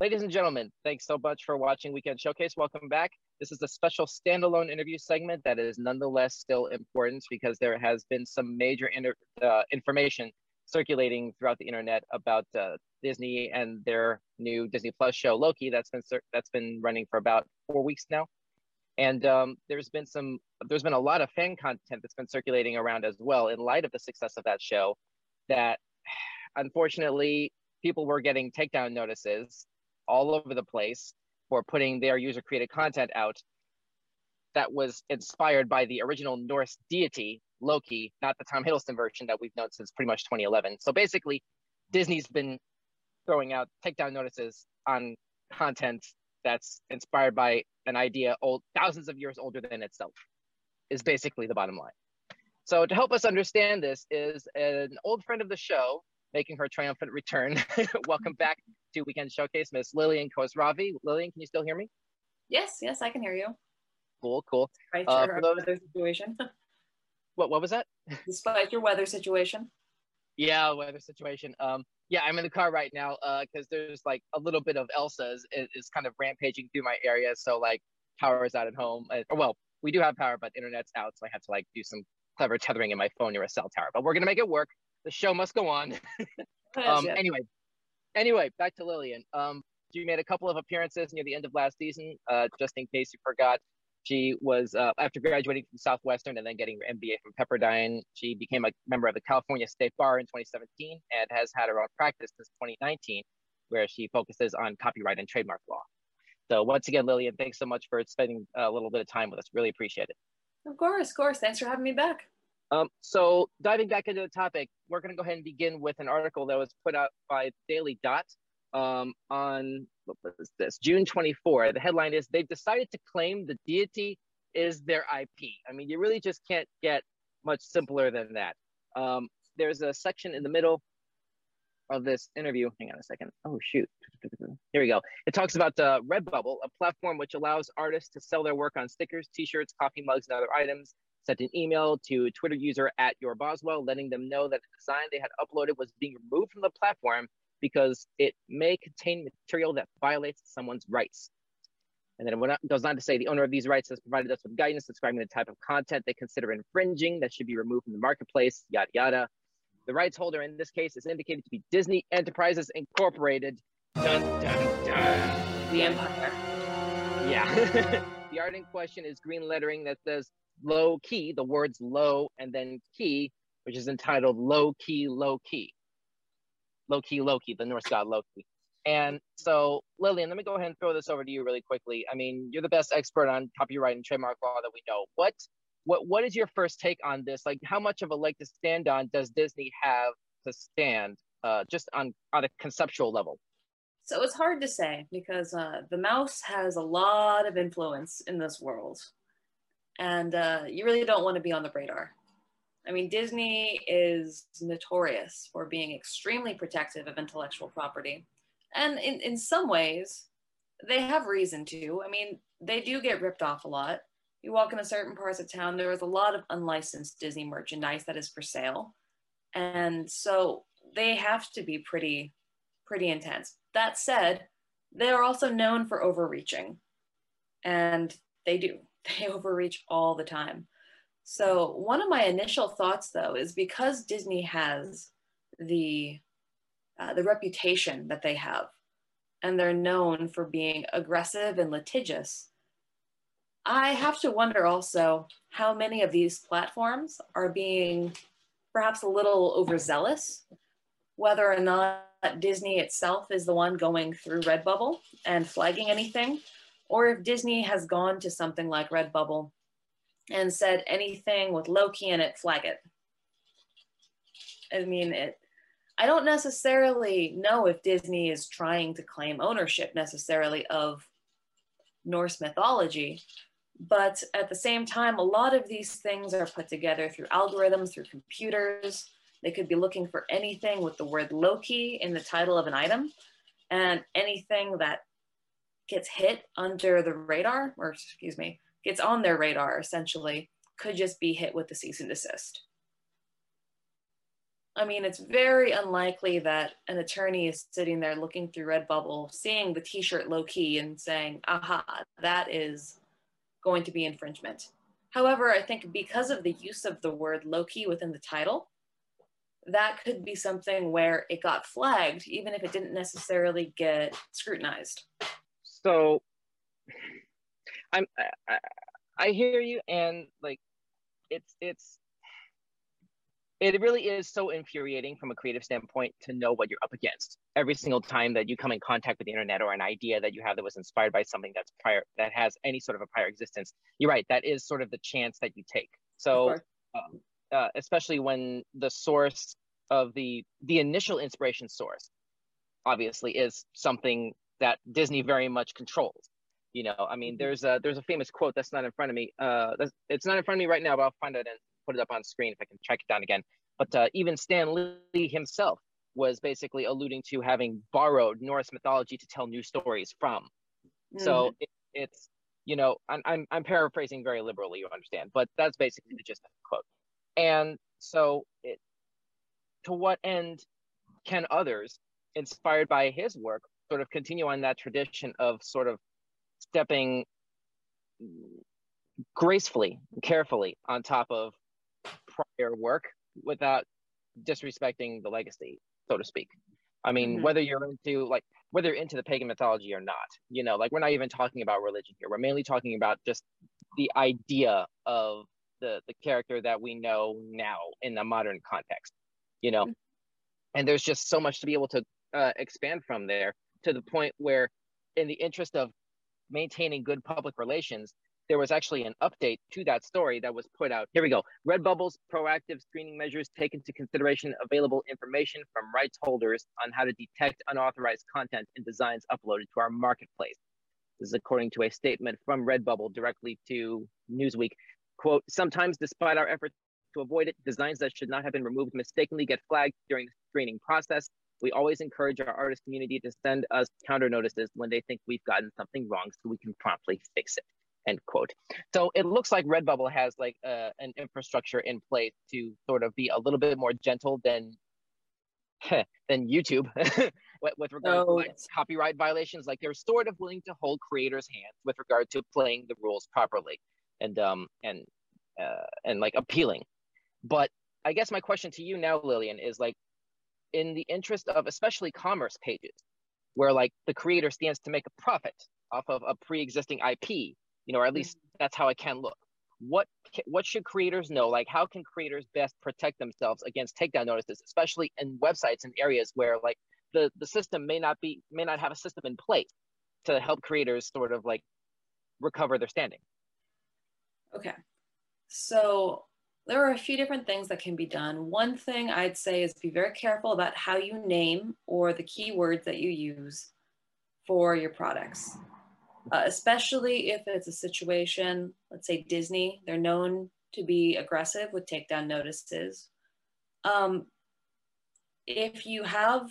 Ladies and gentlemen, thanks so much for watching Weekend Showcase. Welcome back. This is a special standalone interview segment that is nonetheless still important because there has been some major uh, information circulating throughout the internet about uh, Disney and their new Disney Plus show Loki. That's been that's been running for about four weeks now, and um, there's been some there's been a lot of fan content that's been circulating around as well in light of the success of that show. That unfortunately people were getting takedown notices all over the place for putting their user created content out that was inspired by the original Norse deity, Loki, not the Tom Hiddleston version that we've known since pretty much 2011. So basically, Disney's been throwing out takedown notices on content that's inspired by an idea old thousands of years older than itself is basically the bottom line so to help us understand this is an old friend of the show making her triumphant return welcome back to Weekend Showcase, Miss Lillian Khosravi. Lillian, can you still hear me? Yes, yes, I can hear you. Cool, cool. Despite uh, your those... weather situation. what what was that? Despite your weather situation. Yeah, weather situation. Um, yeah, I'm in the car right now because uh, there's like a little bit of Elsa is, is kind of rampaging through my area. So like power is out at home. Uh, well, we do have power, but internet's out, so I have to like do some clever tethering in my phone near a cell tower. But we're gonna make it work. The show must go on. um, anyway, anyway, back to Lillian. Um, she made a couple of appearances near the end of last season. Uh, just in case you forgot, she was uh, after graduating from Southwestern and then getting her MBA from Pepperdine. She became a member of the California State Bar in 2017 and has had her own practice since 2019, where she focuses on copyright and trademark law. So once again, Lillian, thanks so much for spending a little bit of time with us. Really appreciate it. Of course, of course. Thanks for having me back. Um, so diving back into the topic, we're going to go ahead and begin with an article that was put out by Daily Dot um, on what was this June 24. The headline is they've decided to claim the deity is their IP. I mean, you really just can't get much simpler than that. Um, there's a section in the middle of this interview. Hang on a second. Oh shoot. Here we go. It talks about the Redbubble, a platform which allows artists to sell their work on stickers, t-shirts, coffee mugs, and other items sent an email to Twitter user at your Boswell, letting them know that the design they had uploaded was being removed from the platform because it may contain material that violates someone's rights. And then it goes on to say the owner of these rights has provided us with guidance describing the type of content they consider infringing that should be removed from the marketplace, yada, yada. The rights holder in this case is indicated to be Disney Enterprises Incorporated. Dun, dun, dun. The Empire. Yeah. the art in question is green lettering that says low key, the words low and then key, which is entitled Low Key, Low Key. Low Key, Low Key, the Norse god Loki. And so, Lillian, let me go ahead and throw this over to you really quickly. I mean, you're the best expert on copyright and trademark law that we know. What what what is your first take on this? Like, how much of a leg to stand on does Disney have to stand, uh, just on on a conceptual level? So it's hard to say because uh, the mouse has a lot of influence in this world and uh, you really don't want to be on the radar. I mean, Disney is notorious for being extremely protective of intellectual property. And in, in some ways, they have reason to. I mean, they do get ripped off a lot. You walk into certain parts of town, there is a lot of unlicensed Disney merchandise that is for sale. And so they have to be pretty, pretty intense. That said, they are also known for overreaching. And they do. They overreach all the time. So one of my initial thoughts though is because Disney has the uh, the reputation that they have and they're known for being aggressive and litigious, I have to wonder also how many of these platforms are being perhaps a little overzealous, whether or not Disney itself is the one going through Redbubble and flagging anything, or if Disney has gone to something like Redbubble and said anything with Loki in it, flag it. I mean, it. I don't necessarily know if Disney is trying to claim ownership necessarily of Norse mythology, but at the same time, a lot of these things are put together through algorithms, through computers. They could be looking for anything with the word Loki in the title of an item, and anything that gets hit under the radar, or excuse me, gets on their radar essentially, could just be hit with the cease and desist. I mean, it's very unlikely that an attorney is sitting there looking through Redbubble, seeing the t-shirt low key and saying, aha, that is going to be infringement. However, I think because of the use of the word low key within the title, that could be something where it got flagged, even if it didn't necessarily get scrutinized. So I'm, I, I hear you. And like, it's, it's, it really is so infuriating from a creative standpoint to know what you're up against every single time that you come in contact with the internet or an idea that you have that was inspired by something that's prior that has any sort of a prior existence you're right that is sort of the chance that you take so um, uh, especially when the source of the the initial inspiration source obviously is something that disney very much controls you know i mean mm-hmm. there's a there's a famous quote that's not in front of me uh it's not in front of me right now but i'll find it and put it up on screen if I can track it down again. But uh, even Stan Lee himself was basically alluding to having borrowed Norse mythology to tell new stories from. Mm-hmm. So it, it's, you know, I'm, I'm, I'm paraphrasing very liberally, you understand, but that's basically the gist of the quote. And so it, to what end can others inspired by his work sort of continue on that tradition of sort of stepping gracefully, carefully on top of prior work without disrespecting the legacy, so to speak. I mean, mm-hmm. whether you're into like whether you're into the pagan mythology or not, you know, like we're not even talking about religion here. We're mainly talking about just the idea of the the character that we know now in the modern context, you know. Mm-hmm. And there's just so much to be able to uh, expand from there to the point where, in the interest of maintaining good public relations, there was actually an update to that story that was put out. Here we go. Redbubble's proactive screening measures take into consideration available information from rights holders on how to detect unauthorized content and designs uploaded to our marketplace. This is according to a statement from Redbubble directly to Newsweek. Quote, sometimes despite our efforts to avoid it, designs that should not have been removed mistakenly get flagged during the screening process. We always encourage our artist community to send us counter notices when they think we've gotten something wrong so we can promptly fix it end quote. So it looks like Redbubble has like uh, an infrastructure in place to sort of be a little bit more gentle than than YouTube with, with regard oh, to like yes. copyright violations. Like they're sort of willing to hold creators' hands with regard to playing the rules properly and um and uh, and like appealing. But I guess my question to you now, Lillian, is like in the interest of especially commerce pages, where like the creator stands to make a profit off of a pre-existing IP you know, or at least mm-hmm. that's how it can look. What what should creators know? Like, how can creators best protect themselves against takedown notices, especially in websites and areas where like the the system may not be may not have a system in place to help creators sort of like recover their standing. Okay, so there are a few different things that can be done. One thing I'd say is be very careful about how you name or the keywords that you use for your products uh, especially if it's a situation, let's say Disney, they're known to be aggressive with takedown notices. Um, if you have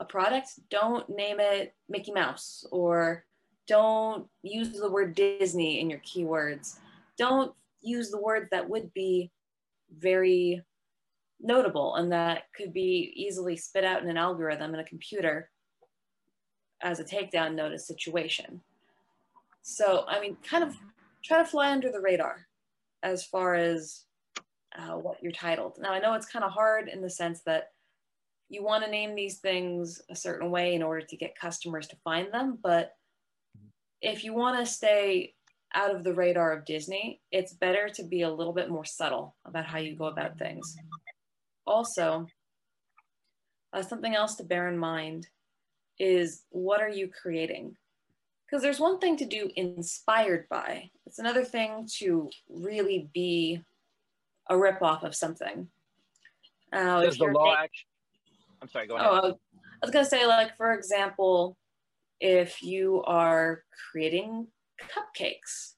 a product, don't name it Mickey Mouse or don't use the word Disney in your keywords. Don't use the words that would be very notable and that could be easily spit out in an algorithm in a computer as a takedown notice situation. So, I mean, kind of try to fly under the radar as far as uh, what you're titled. Now, I know it's kind of hard in the sense that you want to name these things a certain way in order to get customers to find them, but if you want to stay out of the radar of Disney, it's better to be a little bit more subtle about how you go about things. Also, uh, something else to bear in mind is what are you creating? because there's one thing to do inspired by it's another thing to really be a ripoff of something uh, Does the law actually i'm sorry go ahead oh, i was going to say like for example if you are creating cupcakes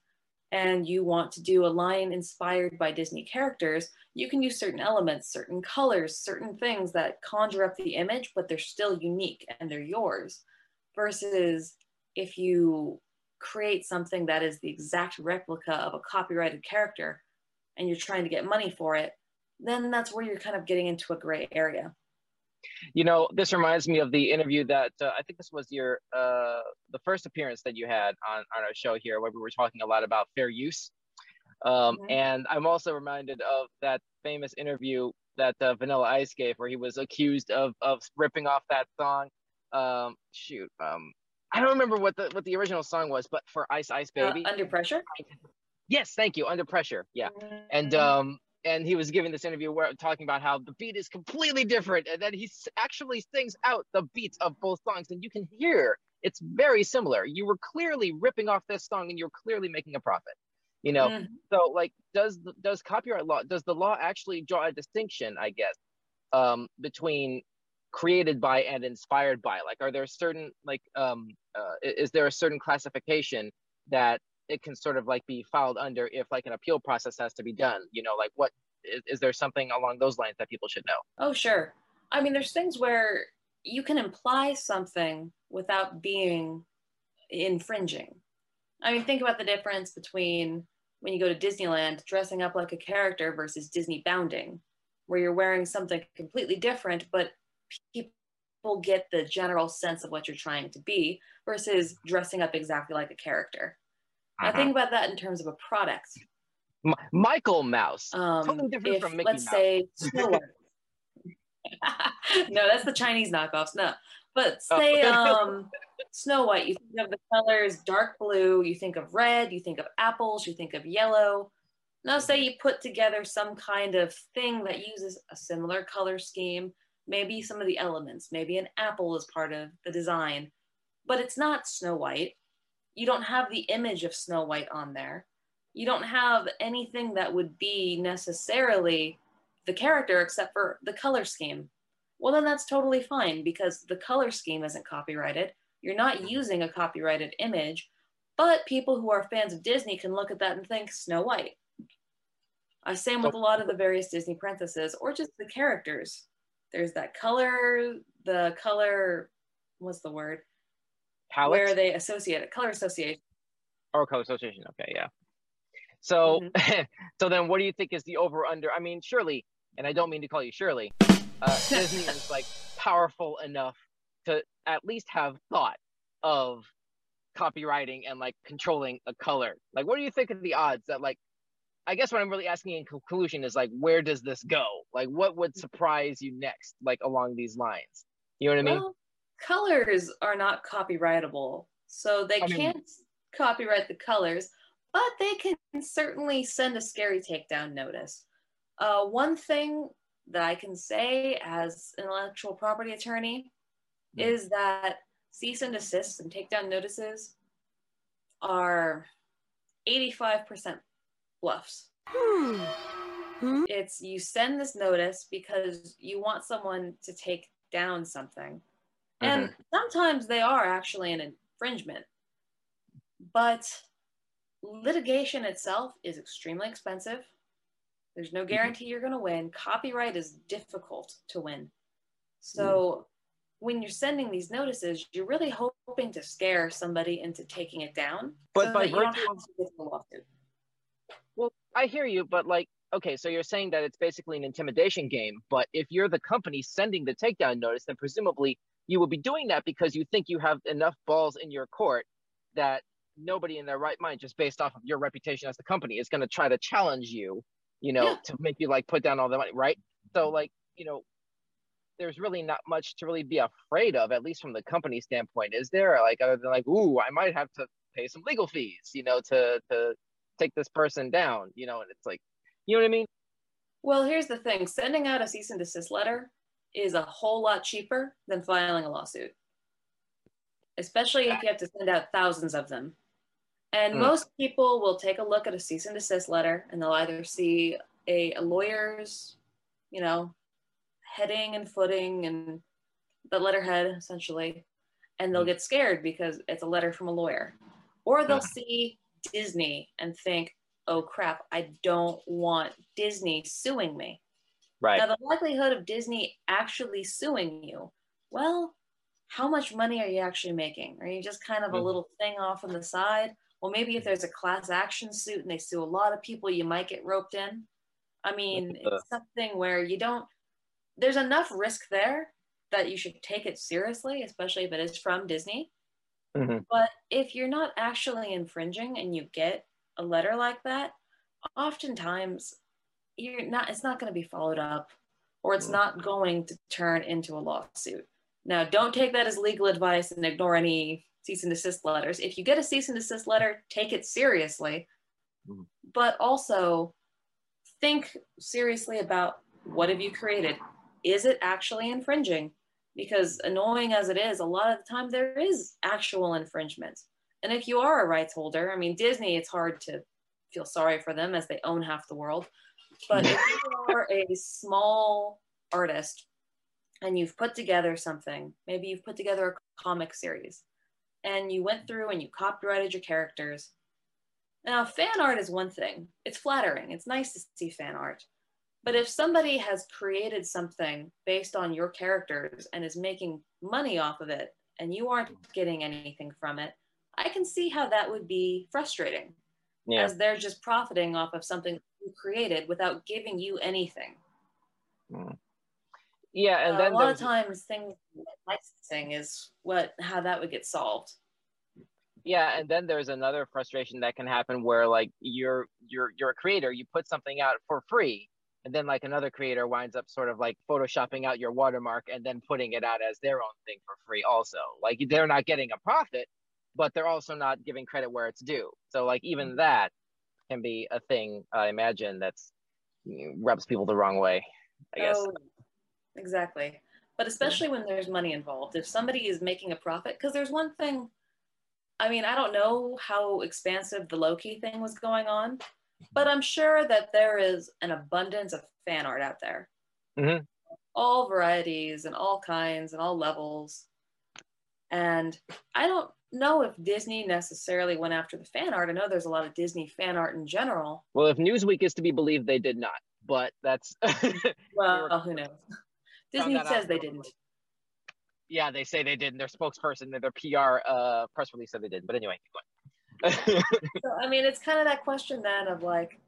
and you want to do a line inspired by disney characters you can use certain elements certain colors certain things that conjure up the image but they're still unique and they're yours versus if you create something that is the exact replica of a copyrighted character and you're trying to get money for it, then that's where you're kind of getting into a gray area. You know, this reminds me of the interview that uh, I think this was your uh, the first appearance that you had on on our show here, where we were talking a lot about fair use. Um, mm-hmm. And I'm also reminded of that famous interview that uh, Vanilla Ice gave, where he was accused of of ripping off that song. Um, shoot, um, I don't remember what the what the original song was, but for Ice Ice uh, Baby. Under pressure. Yes, thank you. Under pressure. Yeah, mm-hmm. and um, and he was giving this interview where talking about how the beat is completely different, and then he actually sings out the beats of both songs, and you can hear it's very similar. You were clearly ripping off this song, and you're clearly making a profit. You know, mm-hmm. so like, does does copyright law does the law actually draw a distinction? I guess um, between created by and inspired by like are there certain like um uh, is there a certain classification that it can sort of like be filed under if like an appeal process has to be done you know like what is, is there something along those lines that people should know? Oh sure. I mean there's things where you can imply something without being infringing. I mean think about the difference between when you go to disneyland dressing up like a character versus disney bounding where you're wearing something completely different but people get the general sense of what you're trying to be versus dressing up exactly like a character. Uh-huh. I think about that in terms of a product. M- Michael Mouse. Um, totally different if, from Mickey let's Mouse. say Snow White. no, that's the Chinese knockoffs. No, but oh. say oh. um, Snow White. You think of the colors dark blue. You think of red. You think of apples. You think of yellow. Now, say you put together some kind of thing that uses a similar color scheme, maybe some of the elements, maybe an apple is part of the design, but it's not Snow White. You don't have the image of Snow White on there. You don't have anything that would be necessarily the character except for the color scheme. Well, then that's totally fine because the color scheme isn't copyrighted. You're not using a copyrighted image, but people who are fans of Disney can look at that and think Snow White. Uh, same with a lot of the various Disney princesses or just the characters there's that color, the color, what's the word? Palette? Where they associate it, color association. Or color association, okay, yeah. So, mm-hmm. so then what do you think is the over under? I mean, surely, and I don't mean to call you Shirley, uh, Disney is like powerful enough to at least have thought of copyrighting and like controlling a color. Like, what do you think of the odds that like I guess what I'm really asking in conclusion is like, where does this go? Like, what would surprise you next, like along these lines? You know what I mean? Well, colors are not copyrightable, so they I can't mean, copyright the colors, but they can certainly send a scary takedown notice. Uh, one thing that I can say as an intellectual property attorney mm. is that cease and desist and takedown notices are 85% bluffs. Hmm. It's you send this notice because you want someone to take down something. And sometimes they are actually an infringement. But litigation itself is extremely expensive. There's no mm-hmm. guarantee you're going to win. Copyright is difficult to win. So mm. when you're sending these notices, you're really hoping to scare somebody into taking it down. But so by virtue of the lawsuit. Well, I hear you, but like, okay, so you're saying that it's basically an intimidation game. But if you're the company sending the takedown notice, then presumably you will be doing that because you think you have enough balls in your court that nobody in their right mind, just based off of your reputation as the company, is going to try to challenge you, you know, yeah. to make you like put down all the money, right? So, mm-hmm. like, you know, there's really not much to really be afraid of, at least from the company standpoint, is there? Like, other than like, ooh, I might have to pay some legal fees, you know, to to take this person down, you know, and it's like, you know what I mean? Well, here's the thing sending out a cease and desist letter is a whole lot cheaper than filing a lawsuit, especially if you have to send out thousands of them. And mm. most people will take a look at a cease and desist letter and they'll either see a, a lawyer's, you know, heading and footing and the letterhead essentially, and they'll mm. get scared because it's a letter from a lawyer. Or they'll see Disney and think, oh crap, I don't want Disney suing me. Right. Now, the likelihood of Disney actually suing you, well, how much money are you actually making? Are you just kind of mm-hmm. a little thing off on the side? Well, maybe if there's a class action suit and they sue a lot of people, you might get roped in. I mean, it's something where you don't, there's enough risk there that you should take it seriously, especially if it is from Disney. Mm-hmm. But if you're not actually infringing and you get a letter like that, oftentimes you're not, it's not going to be followed up or it's mm-hmm. not going to turn into a lawsuit. Now, don't take that as legal advice and ignore any cease and desist letters. If you get a cease and desist letter, take it seriously, mm-hmm. but also think seriously about what have you created? Is it actually infringing? Because annoying as it is, a lot of the time there is actual infringement. And if you are a rights holder, I mean, Disney, it's hard to feel sorry for them as they own half the world. But if you are a small artist and you've put together something, maybe you've put together a comic series and you went through and you copyrighted your characters. Now, fan art is one thing. It's flattering. It's nice to see fan art. But if somebody has created something based on your characters and is making money off of it and you aren't getting anything from it, I can see how that would be frustrating. Yeah. As they're just profiting off of something you created without giving you anything. Mm. Yeah, and uh, then a lot of times things licensing is what how that would get solved. Yeah, and then there's another frustration that can happen where like you're you're you're a creator, you put something out for free, and then like another creator winds up sort of like photoshopping out your watermark and then putting it out as their own thing for free also. Like they're not getting a profit, but they're also not giving credit where it's due. So like even mm-hmm. that can be a thing I imagine that's rubs people the wrong way, I guess. Oh, exactly. But especially when there's money involved, if somebody is making a profit, because there's one thing, I mean, I don't know how expansive the Loki thing was going on, but I'm sure that there is an abundance of fan art out there. Mm-hmm. All varieties and all kinds and all levels. And I don't know if Disney necessarily went after the fan art. I know there's a lot of Disney fan art in general. Well, if Newsweek is to be believed, they did not. But that's well, who knows? Disney says they didn't. Yeah, they say they did. not their spokesperson, their PR uh, press release said they didn't. But anyway, so, I mean, it's kind of that question then of like,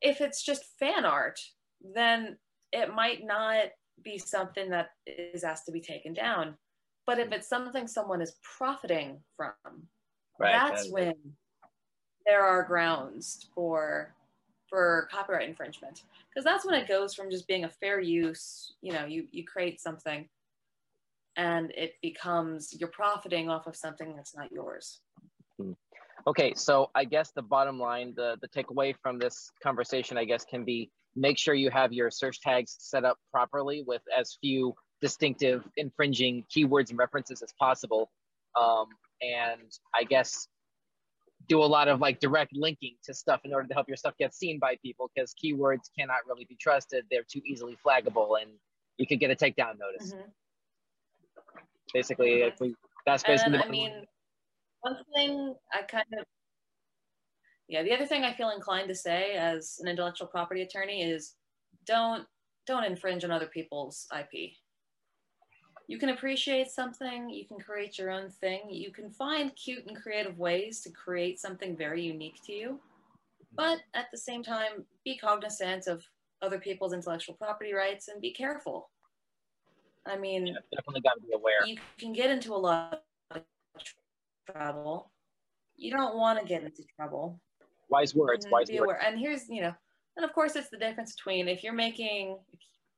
if it's just fan art, then it might not be something that is asked to be taken down. But if it's something someone is profiting from, right, that's when there are grounds for for copyright infringement. Because that's when it goes from just being a fair use you know you you create something and it becomes you're profiting off of something that's not yours. Hmm. okay so i guess the bottom line the the takeaway from this conversation i guess can be make sure you have your search tags set up properly with as few distinctive infringing keywords and references as possible um, and i guess do a lot of like direct linking to stuff in order to help your stuff get seen by people because keywords cannot really be trusted. They're too easily flaggable and you could get a takedown notice. Mm-hmm. Basically, if we, that's basically. Then, I mean, one thing I kind of, yeah, the other thing I feel inclined to say as an intellectual property attorney is don't don't infringe on other people's IP you can appreciate something, you can create your own thing, you can find cute and creative ways to create something very unique to you. But at the same time, be cognizant of other people's intellectual property rights and be careful. I mean, yeah, definitely got to be aware. You can get into a lot of trouble. You don't want to get into trouble. Wise words, mm-hmm, wise be words. Aware. And here's, you know, and of course, it's the difference between if you're making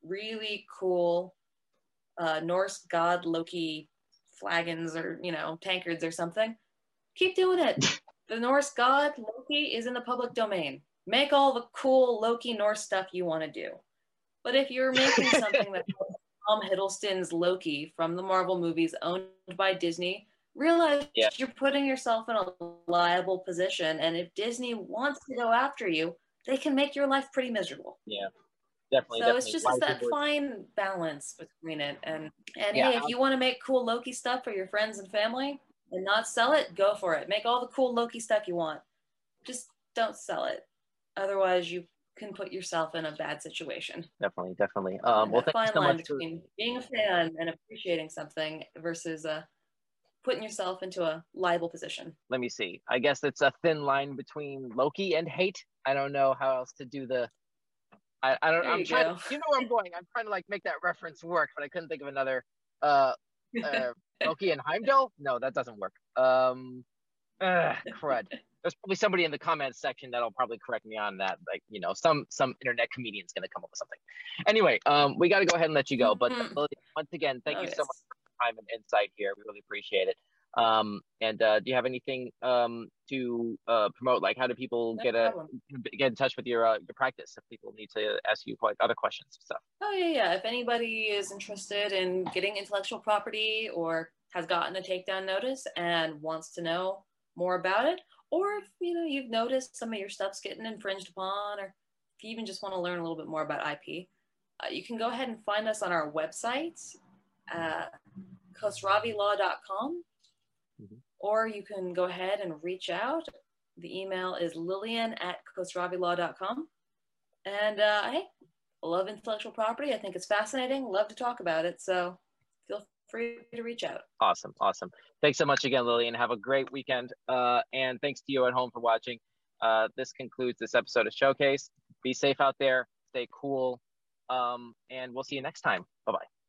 really cool uh, Norse god Loki flagons or you know tankards or something, keep doing it. the Norse god Loki is in the public domain. Make all the cool Loki Norse stuff you want to do. But if you're making something that Tom Hiddleston's Loki from the Marvel movies owned by Disney, realize yeah. you're putting yourself in a liable position. And if Disney wants to go after you, they can make your life pretty miserable. Yeah definitely. So definitely it's just it's that fine balance between it. And and yeah, hey, if you want to make cool Loki stuff for your friends and family and not sell it, go for it. Make all the cool Loki stuff you want. Just don't sell it. Otherwise, you can put yourself in a bad situation. Definitely, definitely. Um, well, fine so line between for... being a fan and appreciating something versus uh, putting yourself into a liable position. Let me see. I guess it's a thin line between Loki and hate. I don't know how else to do the I, I don't. There I'm trying. To, you know where I'm going. I'm trying to like make that reference work, but I couldn't think of another. Uh, uh Loki and Heimdall? No, that doesn't work. Um, uh, crud. There's probably somebody in the comments section that'll probably correct me on that. Like, you know, some some internet comedian's gonna come up with something. Anyway, um, we got to go ahead and let you go. But mm-hmm. once again, thank oh, you yes. so much for your time and insight here. We really appreciate it. Um, and uh, do you have anything um, to uh, promote? Like, how do people no get a get in touch with your uh, your practice if people need to ask you like other questions and stuff? Oh yeah, yeah. If anybody is interested in getting intellectual property or has gotten a takedown notice and wants to know more about it, or if you know you've noticed some of your stuff's getting infringed upon, or if you even just want to learn a little bit more about IP, uh, you can go ahead and find us on our website, uh, khosravilaw.com Mm-hmm. Or you can go ahead and reach out. The email is lillian at khosravilaw.com. And uh, love intellectual property. I think it's fascinating. Love to talk about it. So feel free to reach out. Awesome. Awesome. Thanks so much again, Lillian. Have a great weekend. Uh, and thanks to you at home for watching. Uh, this concludes this episode of Showcase. Be safe out there. Stay cool. Um, and we'll see you next time. Bye bye.